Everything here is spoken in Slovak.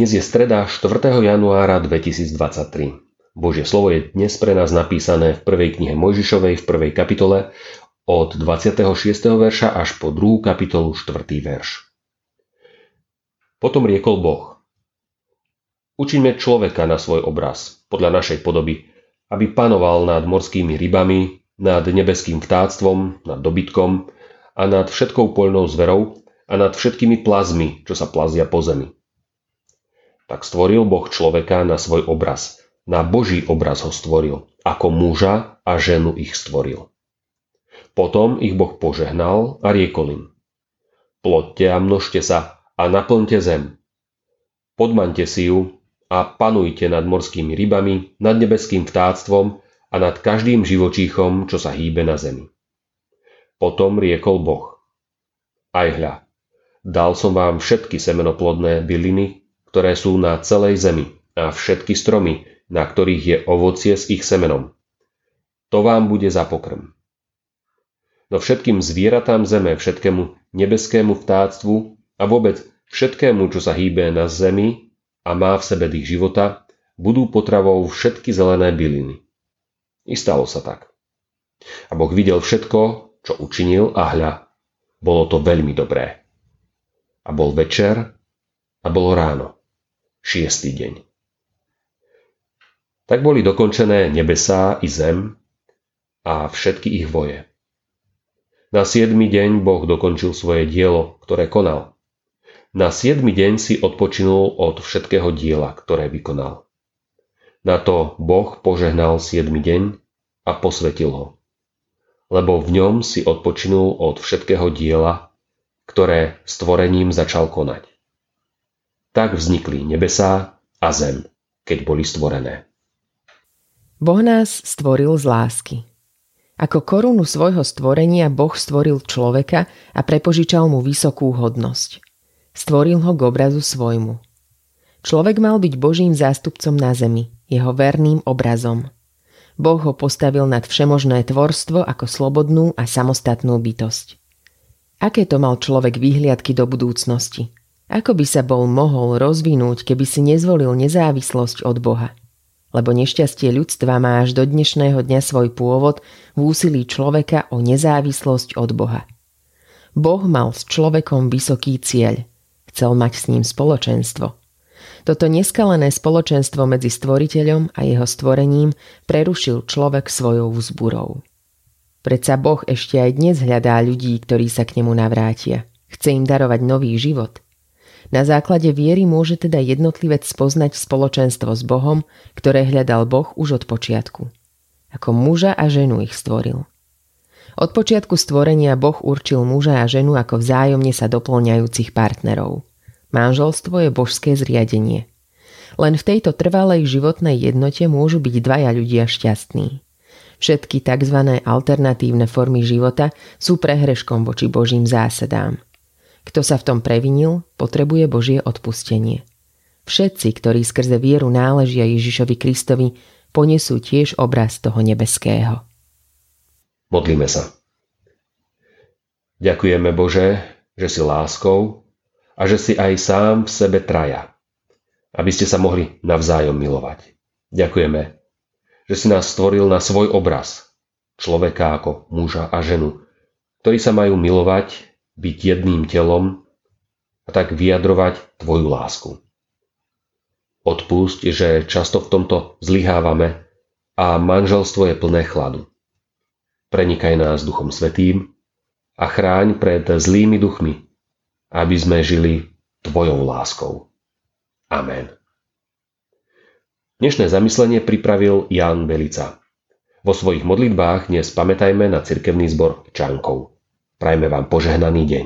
Dnes je streda 4. januára 2023. Božie slovo je dnes pre nás napísané v prvej knihe Mojžišovej v prvej kapitole od 26. verša až po 2. kapitolu 4. verš. Potom riekol Boh. Učíme človeka na svoj obraz, podľa našej podoby, aby panoval nad morskými rybami, nad nebeským vtáctvom, nad dobytkom a nad všetkou poľnou zverou a nad všetkými plazmi, čo sa plazia po zemi tak stvoril Boh človeka na svoj obraz. Na Boží obraz ho stvoril. Ako muža a ženu ich stvoril. Potom ich Boh požehnal a riekol im. Plodte a množte sa a naplňte zem. Podmaňte si ju a panujte nad morskými rybami, nad nebeským vtáctvom a nad každým živočíchom, čo sa hýbe na zemi. Potom riekol Boh. Aj hľa, dal som vám všetky semenoplodné byliny, ktoré sú na celej zemi a všetky stromy, na ktorých je ovocie s ich semenom. To vám bude za pokrm. No všetkým zvieratám zeme, všetkému nebeskému vtáctvu a vôbec všetkému, čo sa hýbe na zemi a má v sebe dých života, budú potravou všetky zelené byliny. I stalo sa tak. A Boh videl všetko, čo učinil a hľa, bolo to veľmi dobré. A bol večer a bolo ráno šiestý deň. Tak boli dokončené nebesá i zem a všetky ich voje. Na siedmy deň Boh dokončil svoje dielo, ktoré konal. Na siedmy deň si odpočinul od všetkého diela, ktoré vykonal. Na to Boh požehnal siedmy deň a posvetil ho. Lebo v ňom si odpočinul od všetkého diela, ktoré stvorením začal konať. Tak vznikli nebesá a zem, keď boli stvorené. Boh nás stvoril z lásky. Ako korunu svojho stvorenia Boh stvoril človeka a prepožičal mu vysokú hodnosť. Stvoril ho k obrazu svojmu. Človek mal byť Božím zástupcom na zemi, jeho verným obrazom. Boh ho postavil nad všemožné tvorstvo ako slobodnú a samostatnú bytosť. Aké to mal človek výhliadky do budúcnosti? Ako by sa bol mohol rozvinúť, keby si nezvolil nezávislosť od Boha? Lebo nešťastie ľudstva má až do dnešného dňa svoj pôvod v úsilí človeka o nezávislosť od Boha. Boh mal s človekom vysoký cieľ. Chcel mať s ním spoločenstvo. Toto neskalené spoločenstvo medzi stvoriteľom a jeho stvorením prerušil človek svojou vzburou. Predsa Boh ešte aj dnes hľadá ľudí, ktorí sa k nemu navrátia. Chce im darovať nový život – na základe viery môže teda jednotlivec spoznať spoločenstvo s Bohom, ktoré hľadal Boh už od počiatku. Ako muža a ženu ich stvoril. Od počiatku stvorenia Boh určil muža a ženu ako vzájomne sa doplňajúcich partnerov. Manželstvo je božské zriadenie. Len v tejto trvalej životnej jednote môžu byť dvaja ľudia šťastní. Všetky tzv. alternatívne formy života sú prehreškom voči Božím zásadám – kto sa v tom previnil, potrebuje Božie odpustenie. Všetci, ktorí skrze vieru náležia Ježišovi Kristovi, ponesú tiež obraz toho nebeského. Modlíme sa. Ďakujeme Bože, že si láskou a že si aj sám v sebe traja, aby ste sa mohli navzájom milovať. Ďakujeme, že si nás stvoril na svoj obraz, človeka ako muža a ženu, ktorí sa majú milovať byť jedným telom a tak vyjadrovať Tvoju lásku. Odpusť, že často v tomto zlyhávame a manželstvo je plné chladu. Prenikaj nás Duchom Svetým a chráň pred zlými duchmi, aby sme žili Tvojou láskou. Amen. Dnešné zamyslenie pripravil Jan Belica. Vo svojich modlitbách dnes pamätajme na cirkevný zbor Čankov. Prajme vám požehnaný deň.